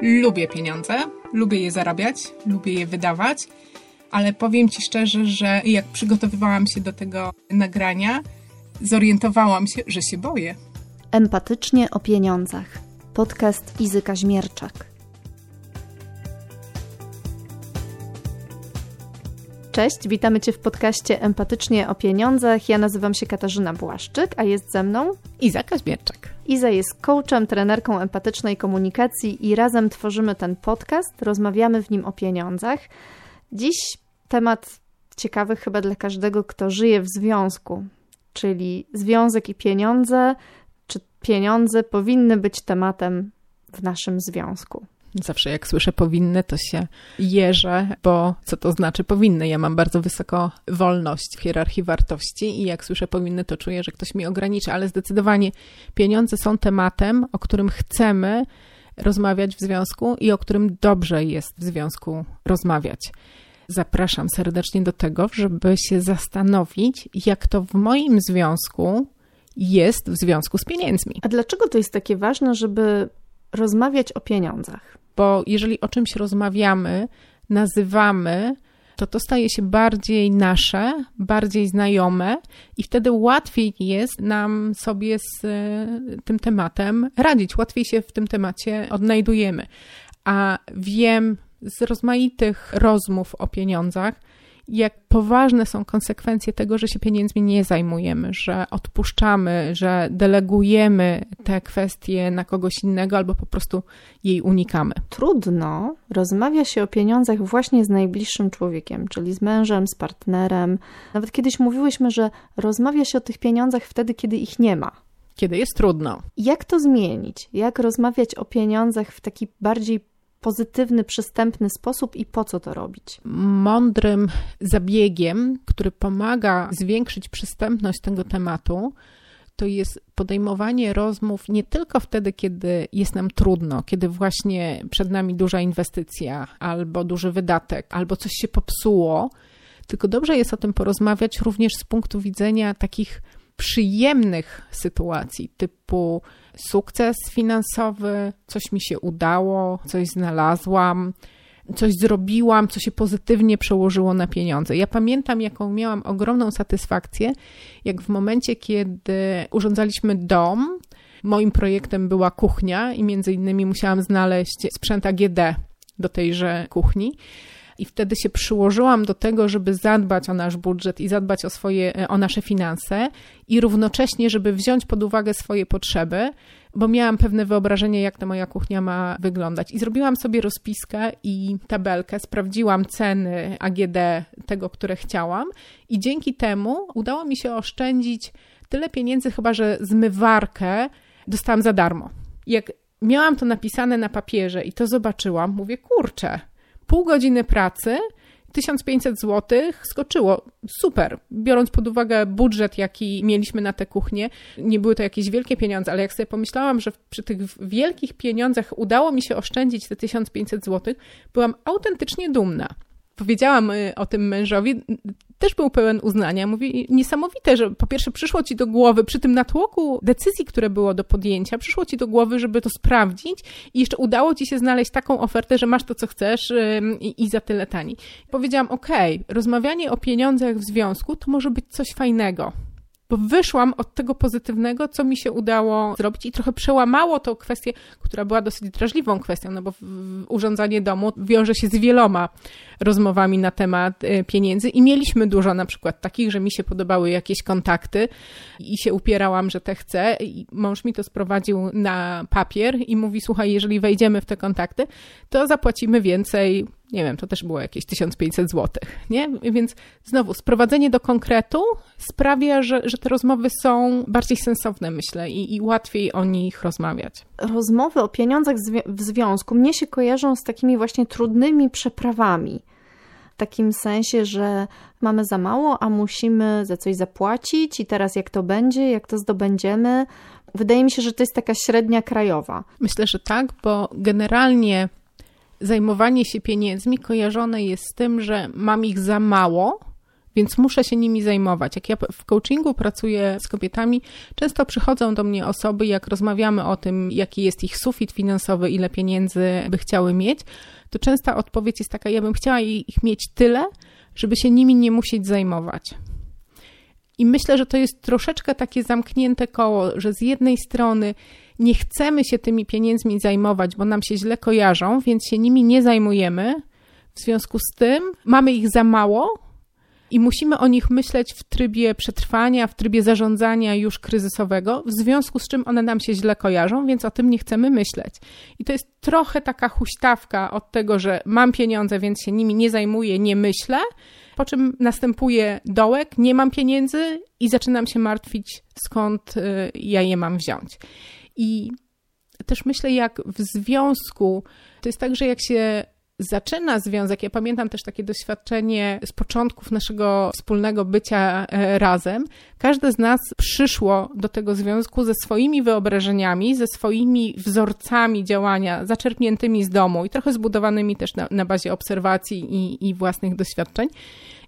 lubię pieniądze, lubię je zarabiać, lubię je wydawać, ale powiem Ci szczerze, że jak przygotowywałam się do tego nagrania, zorientowałam się, że się boję. Empatycznie o pieniądzach. Podcast Izy Kaźmierczak. Cześć, witamy Cię w podcaście Empatycznie o pieniądzach. Ja nazywam się Katarzyna Błaszczyk, a jest ze mną Iza Kaźmierczak. Iza jest coachem, trenerką empatycznej komunikacji i razem tworzymy ten podcast, rozmawiamy w nim o pieniądzach. Dziś temat ciekawy chyba dla każdego, kto żyje w związku, czyli związek i pieniądze, czy pieniądze powinny być tematem w naszym związku. Zawsze jak słyszę powinny, to się jeżę, bo co to znaczy powinny? Ja mam bardzo wysoko wolność w hierarchii wartości i jak słyszę powinny, to czuję, że ktoś mi ogranicza, ale zdecydowanie pieniądze są tematem, o którym chcemy rozmawiać w związku i o którym dobrze jest w związku rozmawiać. Zapraszam serdecznie do tego, żeby się zastanowić, jak to w moim związku jest w związku z pieniędzmi. A dlaczego to jest takie ważne, żeby rozmawiać o pieniądzach? Bo jeżeli o czymś rozmawiamy, nazywamy, to to staje się bardziej nasze, bardziej znajome i wtedy łatwiej jest nam sobie z e, tym tematem radzić, łatwiej się w tym temacie odnajdujemy. A wiem z rozmaitych rozmów o pieniądzach, jak poważne są konsekwencje tego, że się pieniędzmi nie zajmujemy, że odpuszczamy, że delegujemy te kwestie na kogoś innego albo po prostu jej unikamy. Trudno rozmawia się o pieniądzach właśnie z najbliższym człowiekiem, czyli z mężem, z partnerem. Nawet kiedyś mówiłyśmy, że rozmawia się o tych pieniądzach wtedy, kiedy ich nie ma. Kiedy jest trudno. Jak to zmienić? Jak rozmawiać o pieniądzach w taki bardziej pozytywny, przystępny sposób i po co to robić? Mądrym zabiegiem, który pomaga zwiększyć przystępność tego tematu, to jest podejmowanie rozmów nie tylko wtedy, kiedy jest nam trudno, kiedy właśnie przed nami duża inwestycja, albo duży wydatek, albo coś się popsuło, tylko dobrze jest o tym porozmawiać również z punktu widzenia takich przyjemnych sytuacji, typu sukces finansowy, coś mi się udało, coś znalazłam, coś zrobiłam, co się pozytywnie przełożyło na pieniądze. Ja pamiętam, jaką miałam ogromną satysfakcję, jak w momencie, kiedy urządzaliśmy dom, moim projektem była kuchnia i między innymi musiałam znaleźć sprzęt AGD do tejże kuchni i wtedy się przyłożyłam do tego, żeby zadbać o nasz budżet i zadbać o swoje, o nasze finanse i równocześnie, żeby wziąć pod uwagę swoje potrzeby, bo miałam pewne wyobrażenie, jak ta moja kuchnia ma wyglądać. I zrobiłam sobie rozpiskę i tabelkę, sprawdziłam ceny AGD tego, które chciałam i dzięki temu udało mi się oszczędzić tyle pieniędzy, chyba że zmywarkę dostałam za darmo. Jak miałam to napisane na papierze i to zobaczyłam, mówię, kurczę, pół godziny pracy, 1500 zł skoczyło. Super, biorąc pod uwagę budżet, jaki mieliśmy na tę kuchnię. Nie były to jakieś wielkie pieniądze, ale jak sobie pomyślałam, że przy tych wielkich pieniądzach udało mi się oszczędzić te 1500 zł, byłam autentycznie dumna powiedziałam y, o tym mężowi, też był pełen uznania. Mówi, niesamowite, że po pierwsze przyszło ci do głowy, przy tym natłoku decyzji, które było do podjęcia, przyszło ci do głowy, żeby to sprawdzić i jeszcze udało ci się znaleźć taką ofertę, że masz to, co chcesz i, i za tyle tani. Powiedziałam, okej, okay, rozmawianie o pieniądzach w związku to może być coś fajnego bo wyszłam od tego pozytywnego, co mi się udało zrobić i trochę przełamało tą kwestię, która była dosyć drażliwą kwestią, no bo urządzanie domu wiąże się z wieloma rozmowami na temat y, pieniędzy i mieliśmy dużo na przykład takich, że mi się podobały jakieś kontakty i się upierałam, że te chcę i mąż mi to sprowadził na papier i mówi, słuchaj, jeżeli wejdziemy w te kontakty, to zapłacimy więcej nie wiem, to też było jakieś 1500 zł, nie? Więc znowu, sprowadzenie do konkretu sprawia, że, że te rozmowy są bardziej sensowne, myślę, i, i łatwiej o nich rozmawiać. Rozmowy o pieniądzach w związku mnie się kojarzą z takimi właśnie trudnymi przeprawami. W takim sensie, że mamy za mało, a musimy za coś zapłacić, i teraz jak to będzie, jak to zdobędziemy. Wydaje mi się, że to jest taka średnia krajowa. Myślę, że tak, bo generalnie zajmowanie się pieniędzmi kojarzone jest z tym, że mam ich za mało, więc muszę się nimi zajmować. Jak ja w coachingu pracuję z kobietami, często przychodzą do mnie osoby, jak rozmawiamy o tym, jaki jest ich sufit finansowy, ile pieniędzy by chciały mieć, to częsta odpowiedź jest taka: ja bym chciała ich mieć tyle, żeby się nimi nie musieć zajmować. I myślę, że to jest troszeczkę takie zamknięte koło, że z jednej strony nie chcemy się tymi pieniędzmi zajmować, bo nam się źle kojarzą, więc się nimi nie zajmujemy. W związku z tym mamy ich za mało i musimy o nich myśleć w trybie przetrwania, w trybie zarządzania już kryzysowego, w związku z czym one nam się źle kojarzą, więc o tym nie chcemy myśleć. I to jest trochę taka huśtawka od tego, że mam pieniądze, więc się nimi nie zajmuję, nie myślę, po czym następuje dołek, nie mam pieniędzy i zaczynam się martwić, skąd y, ja je mam wziąć. I też myślę, jak w związku, to jest tak, że jak się zaczyna związek, ja pamiętam też takie doświadczenie z początków naszego wspólnego bycia e, razem. Każde z nas przyszło do tego związku ze swoimi wyobrażeniami, ze swoimi wzorcami działania, zaczerpniętymi z domu i trochę zbudowanymi też na, na bazie obserwacji i, i własnych doświadczeń.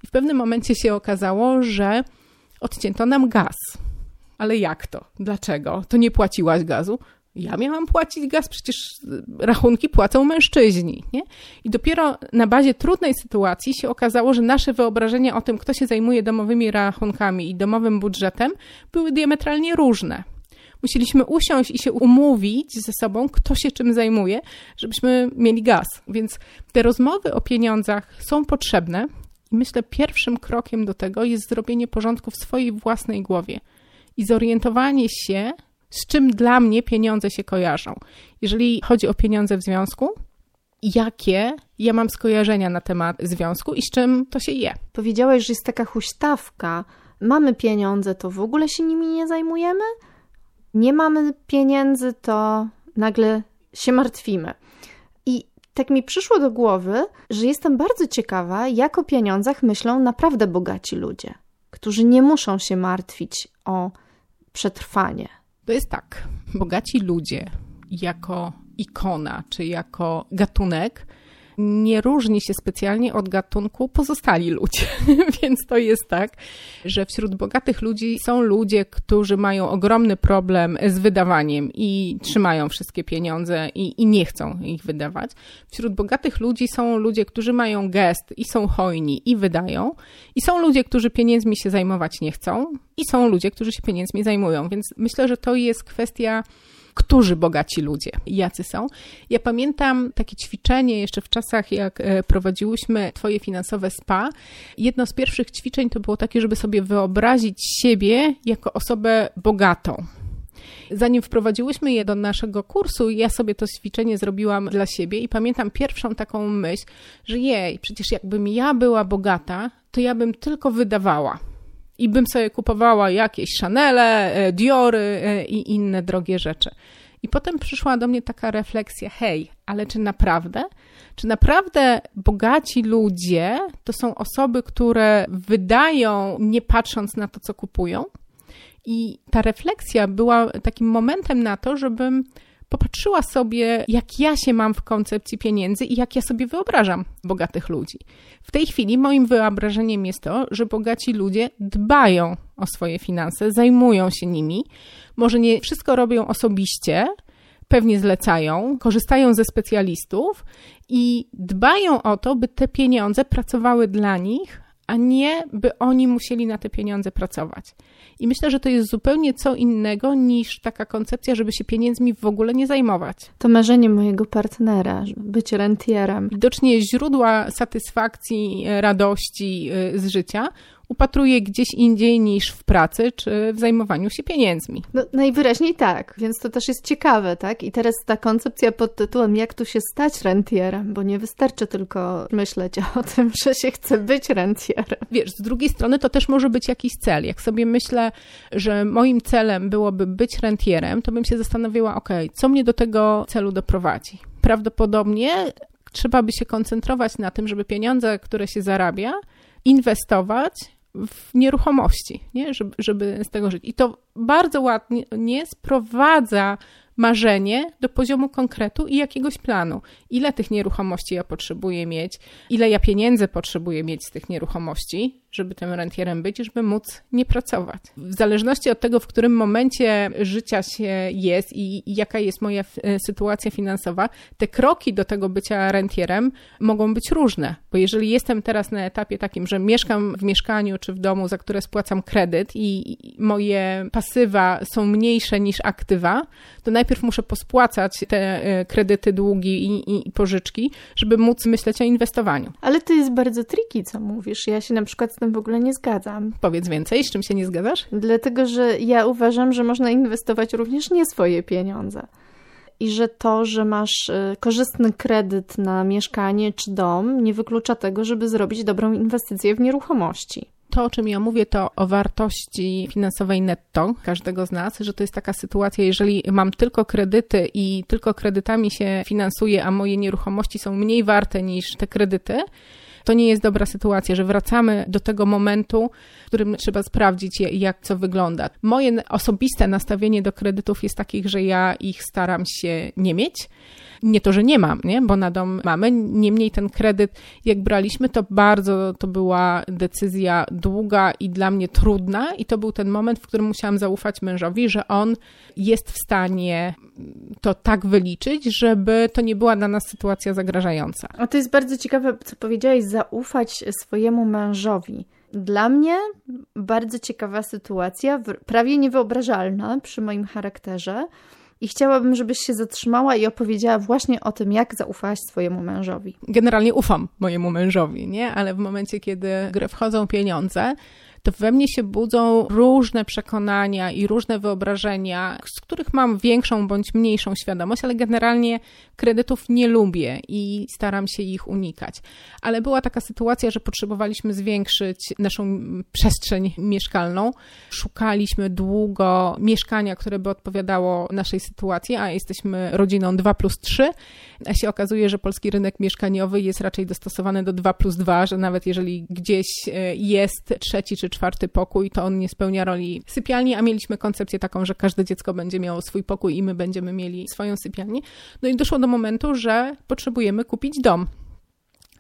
I w pewnym momencie się okazało, że odcięto nam gaz. Ale jak to? Dlaczego? To nie płaciłaś gazu? Ja miałam płacić gaz, przecież rachunki płacą mężczyźni. Nie? I dopiero na bazie trudnej sytuacji się okazało, że nasze wyobrażenia o tym, kto się zajmuje domowymi rachunkami i domowym budżetem, były diametralnie różne. Musieliśmy usiąść i się umówić ze sobą, kto się czym zajmuje, żebyśmy mieli gaz. Więc te rozmowy o pieniądzach są potrzebne. I myślę, pierwszym krokiem do tego jest zrobienie porządku w swojej własnej głowie i zorientowanie się, z czym dla mnie pieniądze się kojarzą. Jeżeli chodzi o pieniądze w związku, jakie ja mam skojarzenia na temat związku i z czym to się je. Powiedziałeś, że jest taka huśtawka. Mamy pieniądze, to w ogóle się nimi nie zajmujemy? Nie mamy pieniędzy, to nagle się martwimy. I tak mi przyszło do głowy, że jestem bardzo ciekawa, jak o pieniądzach myślą naprawdę bogaci ludzie, którzy nie muszą się martwić o przetrwanie. To jest tak. Bogaci ludzie jako ikona czy jako gatunek nie różni się specjalnie od gatunku pozostali ludzie. Więc to jest tak, że wśród bogatych ludzi są ludzie, którzy mają ogromny problem z wydawaniem i trzymają wszystkie pieniądze i, i nie chcą ich wydawać. Wśród bogatych ludzi są ludzie, którzy mają gest i są hojni i wydają. I są ludzie, którzy pieniędzmi się zajmować nie chcą. I są ludzie, którzy się pieniędzmi zajmują. Więc myślę, że to jest kwestia którzy bogaci ludzie, jacy są. Ja pamiętam takie ćwiczenie jeszcze w czasach, jak e, prowadziłyśmy Twoje finansowe spa. Jedno z pierwszych ćwiczeń to było takie, żeby sobie wyobrazić siebie jako osobę bogatą. Zanim wprowadziłyśmy je do naszego kursu, ja sobie to ćwiczenie zrobiłam dla siebie i pamiętam pierwszą taką myśl, że jej, przecież jakbym ja była bogata, to ja bym tylko wydawała i bym sobie kupowała jakieś Chanele, e, Diory e, i inne drogie rzeczy. I potem przyszła do mnie taka refleksja: hej, ale czy naprawdę? Czy naprawdę bogaci ludzie to są osoby, które wydają nie patrząc na to, co kupują? I ta refleksja była takim momentem na to, żebym popatrzyła sobie, jak ja się mam w koncepcji pieniędzy i jak ja sobie wyobrażam bogatych ludzi. W tej chwili moim wyobrażeniem jest to, że bogaci ludzie dbają o swoje finanse, zajmują się nimi. Może nie wszystko robią osobiście, pewnie zlecają, korzystają ze specjalistów i dbają o to, by te pieniądze pracowały dla nich, a nie by oni musieli na te pieniądze pracować. I myślę, że to jest zupełnie co innego niż taka koncepcja, żeby się pieniędzmi w ogóle nie zajmować. To marzenie mojego partnera, być rentierem. Widocznie źródła satysfakcji, radości y, z życia upatruje gdzieś indziej niż w pracy czy w zajmowaniu się pieniędzmi. No, najwyraźniej tak, więc to też jest ciekawe, tak? I teraz ta koncepcja pod tytułem jak tu się stać rentierem, bo nie wystarczy tylko myśleć o tym, że się chce być rentierem. Wiesz, z drugiej strony to też może być jakiś cel. Jak sobie myślę, że moim celem byłoby być rentierem, to bym się zastanawiała, ok, co mnie do tego celu doprowadzi? Prawdopodobnie trzeba by się koncentrować na tym, żeby pieniądze, które się zarabia, inwestować w nieruchomości, nie? Żeby, żeby z tego żyć. I to bardzo ładnie nie sprowadza marzenie do poziomu konkretu i jakiegoś planu. Ile tych nieruchomości ja potrzebuję mieć, ile ja pieniędzy potrzebuję mieć z tych nieruchomości, żeby tym rentierem być, żeby móc nie pracować. W zależności od tego, w którym momencie życia się jest i, jaka jest moja e, sytuacja finansowa, te kroki do tego bycia rentierem mogą być różne. Bo jeżeli jestem teraz na etapie takim, że mieszkam w mieszkaniu czy w domu, za które spłacam kredyt i, moje pasywa są mniejsze niż aktywa, to najpierw muszę pospłacać te e, kredyty, długi i, i, pożyczki, żeby móc myśleć o inwestowaniu. Ale to jest bardzo tricky, co mówisz. Ja się na przykład tym w ogóle nie zgadzam. Powiedz więcej, z czym się nie zgadzasz? Dlatego, że ja uważam, że można inwestować również nie swoje pieniądze. I że to, że masz y, korzystny kredyt na mieszkanie czy dom, nie wyklucza tego, żeby zrobić dobrą inwestycję w nieruchomości to, o czym ja mówię, to o wartości finansowej netto każdego z nas, że to jest taka sytuacja, jeżeli mam tylko kredyty i tylko kredytami się finansuję, a moje nieruchomości są mniej warte niż te kredyty, to nie jest dobra sytuacja, że wracamy do tego momentu, w którym trzeba sprawdzić, jak co wygląda. Moje osobiste nastawienie do kredytów jest takich, że ja ich staram się nie mieć nie to, że nie mam, nie? bo na dom mamy. Niemniej ten kredyt, jak braliśmy, to bardzo to była decyzja długa i dla mnie trudna, i to był ten moment, w którym musiałam zaufać mężowi, że on jest w stanie to tak wyliczyć, żeby to nie była dla nas sytuacja zagrażająca. A to jest bardzo ciekawe, co powiedziałeś, zaufać swojemu mężowi. Dla mnie bardzo ciekawa sytuacja, prawie niewyobrażalna przy moim charakterze, i chciałabym, żebyś się zatrzymała i opowiedziała właśnie o tym, jak zaufałaś swojemu mężowi. Generalnie ufam mojemu mężowi, nie? Ale w momencie, kiedy grę wchodzą pieniądze, to we mnie się budzą różne przekonania i różne wyobrażenia, z których mam większą bądź mniejszą świadomość, ale generalnie kredytów nie lubię i staram się ich unikać. Ale była taka sytuacja, że potrzebowaliśmy zwiększyć naszą przestrzeń mieszkalną. Szukaliśmy długo mieszkania, które by odpowiadało naszej sytuacji, a jesteśmy rodziną 2 plus 3. A się okazuje, że polski rynek mieszkaniowy jest raczej dostosowany do 2 plus 2, że nawet jeżeli gdzieś e, jest trzeci czy czwarty pokój, to on nie spełnia roli sypialni, a mieliśmy koncepcję taką, że każde dziecko będzie miało swój pokój i my będziemy mieli swoją sypialnię. No i doszło do momentu, że potrzebujemy kupić dom.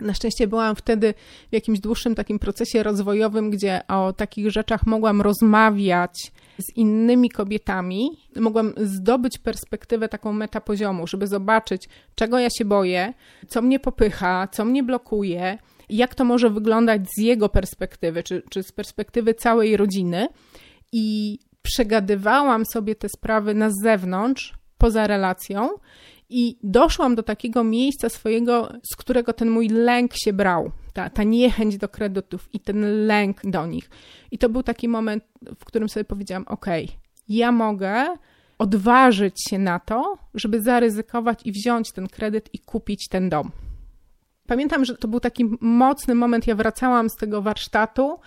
Na szczęście byłam wtedy w jakimś dłuższym takim procesie rozwojowym, gdzie o takich rzeczach mogłam rozmawiać z innymi kobietami. Mogłam zdobyć perspektywę taką metapoziomu, żeby zobaczyć, czego ja się boję, co mnie popycha, co mnie blokuje, jak to może wyglądać z jego perspektywy, czy, czy z perspektywy całej rodziny. I przegadywałam sobie te sprawy na zewnątrz, poza relacją, i doszłam do takiego miejsca swojego, z którego ten mój lęk się brał. Ta, ta niechęć do kredytów i ten lęk do nich. I to był taki moment, w którym sobie powiedziałam: OK, ja mogę odważyć się na to, żeby zaryzykować i wziąć ten kredyt i kupić ten dom. Pamiętam, że to był taki mocny moment. Ja wracałam z tego warsztatu,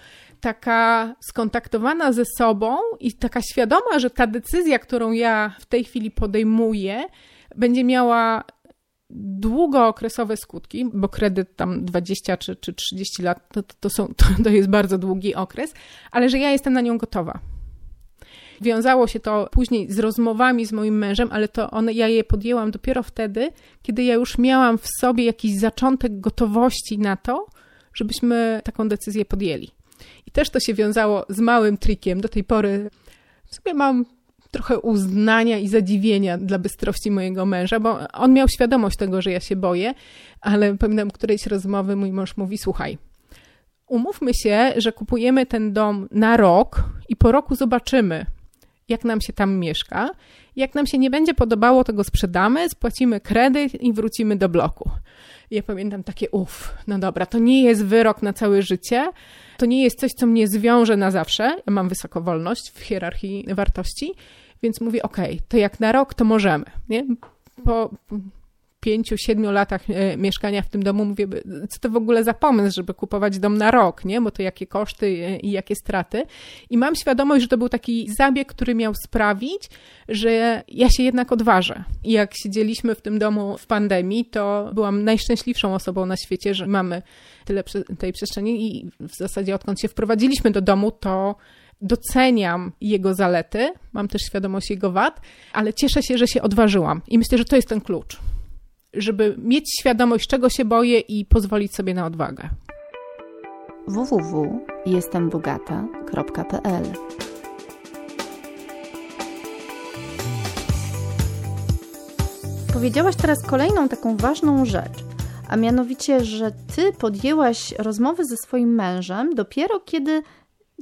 taka skontaktowana ze sobą i taka świadoma, że ta decyzja, którą ja w tej chwili podejmuję, będzie miała długookresowe skutki, bo kredyt tam 20 czy, czy 30 lat to, to, są, to, to jest bardzo długi okres, ale że ja jestem na nią gotowa. Wiązało się to później z rozmowami z moim mężem, ale to one, ja je podjęłam dopiero wtedy, kiedy ja już miałam w sobie jakiś zaczątek gotowości na to, żebyśmy taką decyzję podjęli. I też to się wiązało z małym trikiem. Do tej pory sobie mam trochę uznania i zadziwienia dla bystrości mojego męża, bo on miał świadomość tego, że ja się boję, ale pamiętam którejś rozmowy mój mąż mówi: Słuchaj, umówmy się, że kupujemy ten dom na rok i po roku zobaczymy, jak nam się tam mieszka. Jak nam się nie będzie podobało, to go sprzedamy, spłacimy kredyt i wrócimy do bloku. Ja pamiętam takie, uff, no dobra, to nie jest wyrok na całe życie, to nie jest coś, co mnie zwiąże na zawsze. Ja mam wysokowolność w hierarchii wartości, więc mówię, ok, to jak na rok, to możemy. Nie? Po pięciu, siedmiu latach e, mieszkania w tym domu mówię, co to w ogóle za pomysł, żeby kupować dom na rok, nie? Bo to jakie koszty e, i jakie straty. I mam świadomość, że to był taki zabieg, który miał sprawić, że ja się jednak odważę. I jak siedzieliśmy w tym domu w pandemii, to byłam najszczęśliwszą osobą na świecie, że mamy tyle tej przestrzeni i w zasadzie odkąd się wprowadziliśmy do domu, to doceniam jego zalety, mam też świadomość jego wad, ale cieszę się, że się odważyłam. I myślę, że to jest ten klucz żeby mieć świadomość, czego się boję i pozwolić sobie na odwagę. www.jestembogata.pl. Powiedziałaś teraz kolejną taką ważną rzecz, a mianowicie, że ty podjęłaś rozmowy ze swoim mężem dopiero kiedy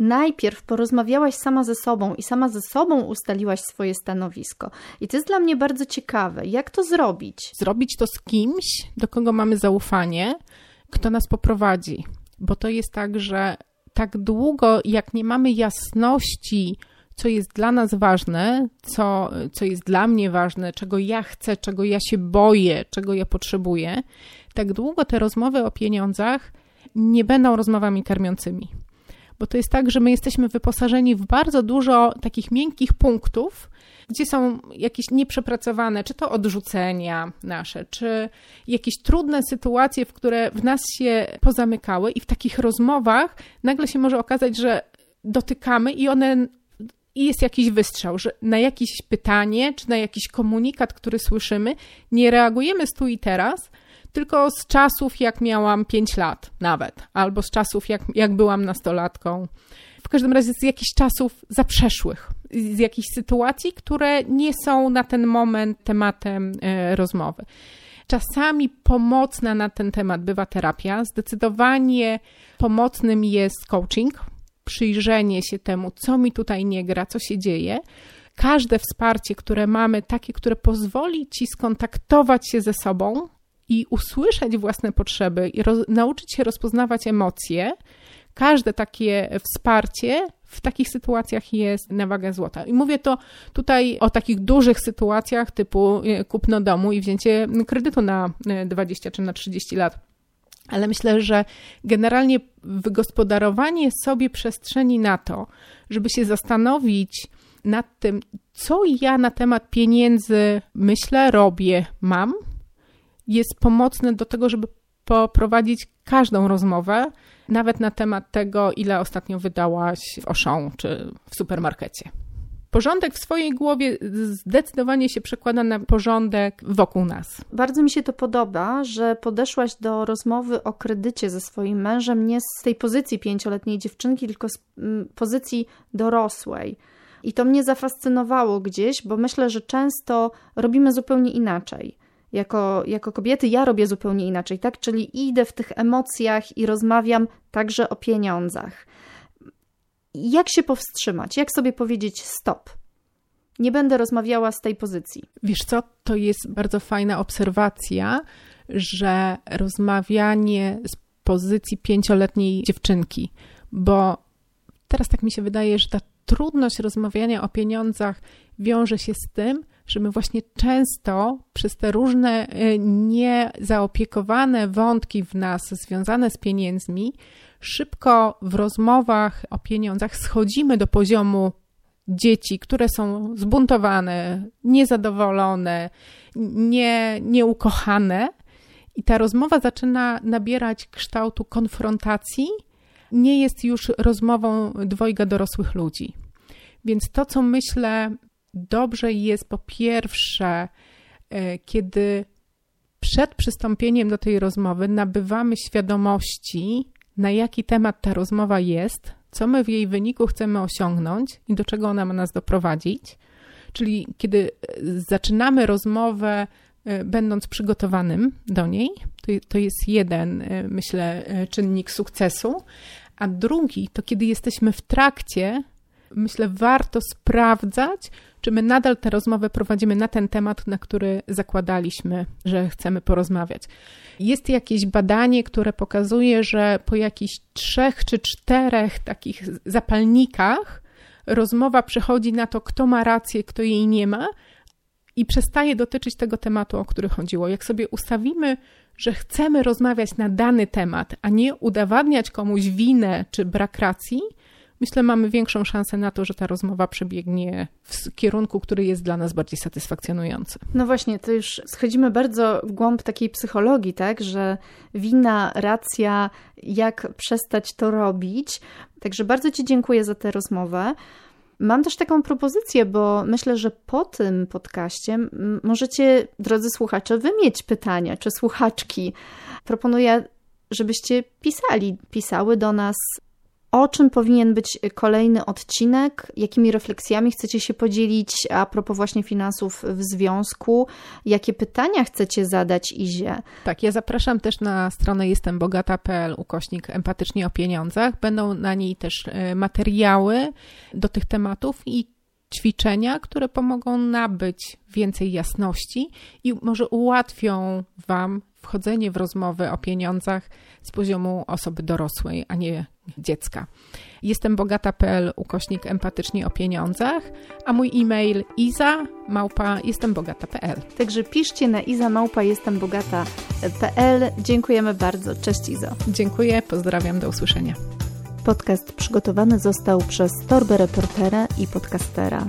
najpierw porozmawiałaś sama ze sobą i sama ze sobą ustaliłaś swoje stanowisko. I to jest dla mnie bardzo ciekawe. Jak to zrobić? Zrobić to z kimś, do kogo mamy zaufanie, kto nas poprowadzi. Bo to jest tak, że tak długo, jak nie mamy jasności, co jest dla nas ważne, co, co jest dla mnie ważne, czego ja chcę, czego ja się boję, czego ja potrzebuję, tak długo te rozmowy o pieniądzach nie będą rozmowami karmiącymi bo to jest tak, że my jesteśmy wyposażeni w bardzo dużo takich miękkich punktów, gdzie są jakieś nieprzepracowane, czy to odrzucenia nasze, czy jakieś trudne sytuacje, w które w nas się pozamykały, i w takich rozmowach nagle się może okazać, że dotykamy i one. I jest jakiś wystrzał, że na jakieś pytanie, czy na jakiś komunikat, który słyszymy, nie reagujemy tu i teraz, tylko z czasów, jak miałam 5 lat nawet, albo z czasów, jak, jak byłam nastolatką. W każdym razie z jakichś czasów zaprzeszłych, z jakichś sytuacji, które nie są na ten moment tematem e, rozmowy. Czasami pomocna na ten temat bywa terapia. Zdecydowanie pomocnym jest coaching, przyjrzenie się temu, co mi tutaj nie gra, co się dzieje. Każde wsparcie, które mamy, takie, które pozwoli ci skontaktować się ze sobą, i usłyszeć własne potrzeby i roz, nauczyć się rozpoznawać emocje, każde takie wsparcie w takich sytuacjach jest na wagę złota. I mówię to tutaj o takich dużych sytuacjach typu e, kupno domu i wzięcie kredytu na 20 e, czy na 30 lat. Ale myślę, że generalnie wygospodarowanie sobie przestrzeni na to, żeby się zastanowić nad tym, co ja na temat pieniędzy myślę, robię, mam, jest pomocny do tego, żeby poprowadzić każdą rozmowę, nawet na temat tego, ile ostatnio wydałaś w Auchan czy w supermarkecie. Porządek w swojej głowie zdecydowanie się przekłada na porządek wokół nas. Bardzo mi się to podoba, że podeszłaś do rozmowy o kredycie ze swoim mężem nie z tej pozycji pięcioletniej dziewczynki, tylko z mm, pozycji dorosłej. I to mnie zafascynowało gdzieś, bo myślę, że często robimy zupełnie inaczej jako, jako kobiety ja robię zupełnie inaczej, tak? Czyli idę w tych emocjach i rozmawiam także o pieniądzach. Jak się powstrzymać? Jak sobie powiedzieć stop? Nie będę rozmawiała z tej pozycji. Wiesz co, to jest bardzo fajna obserwacja, że rozmawianie z pozycji pięcioletniej dziewczynki, bo teraz tak mi się wydaje, że ta trudność rozmawiania o pieniądzach wiąże się z tym, że my właśnie często przez te różne e, niezaopiekowane wątki w nas związane z pieniędzmi, szybko w rozmowach o pieniądzach schodzimy do poziomu dzieci, które są zbuntowane, niezadowolone, nie, nieukochane. I ta rozmowa zaczyna nabierać kształtu konfrontacji, nie jest już rozmową dwojga dorosłych ludzi. Więc to, co myślę, dobrze jest po pierwsze, e, kiedy przed przystąpieniem do tej rozmowy nabywamy świadomości, na jaki temat ta rozmowa jest, co my w jej wyniku chcemy osiągnąć i do czego ona ma nas doprowadzić. Czyli kiedy e, zaczynamy rozmowę, e, będąc przygotowanym do niej, to, to jest jeden, myślę, czynnik sukcesu. A drugi to kiedy jesteśmy w trakcie, myślę, warto sprawdzać, czy my nadal tę rozmowę prowadzimy na ten temat, na który zakładaliśmy, że chcemy porozmawiać. Jest jakieś badanie, które pokazuje, że po jakichś trzech czy czterech takich zapalnikach rozmowa przechodzi na to, kto ma rację, kto jej nie ma, i przestaje dotyczyć tego tematu, o który chodziło. Jak sobie ustawimy, że chcemy rozmawiać na dany temat, a nie udowadniać komuś winę czy brak racji, myślę, mamy większą szansę na to, że ta rozmowa przebiegnie w kierunku, który jest dla nas bardziej satysfakcjonujący. No właśnie, to już schodzimy bardzo w głąb takiej psychologii, tak, że wina, racja, jak przestać to robić. Także bardzo Ci dziękuję za tę rozmowę. Mam też taką propozycję, bo myślę, że po tym podcaście możecie, drodzy słuchacze, wy mieć pytania czy słuchaczki. Proponuję żebyście pisali, pisały do nas o czym powinien być kolejny odcinek, jakimi refleksjami chcecie się podzielić a propos właśnie finansów w związku, jakie pytania chcecie zadać Izie. Tak, ja zapraszam też na stronę jestembogata.pl ukośnik empatycznie o pieniądzach. Będą na niej też e, materiały do tych tematów i ćwiczenia, które pomogą nabyć więcej jasności i może ułatwią Wam wchodzenie w rozmowę o pieniądzach z poziomu osoby dorosłej, a nie dziecka. Jestem bogata.pl ukośnik empatycznie o pieniądzach, a mój e-mail iza małpa jestembogata.pl. Także piszcie na iza małpa jestembogata.pl. Dziękujemy bardzo. Cześć Izo. Dziękuję, pozdrawiam, do usłyszenia. Podcast przygotowany został przez Torbę Reportera i Podcastera.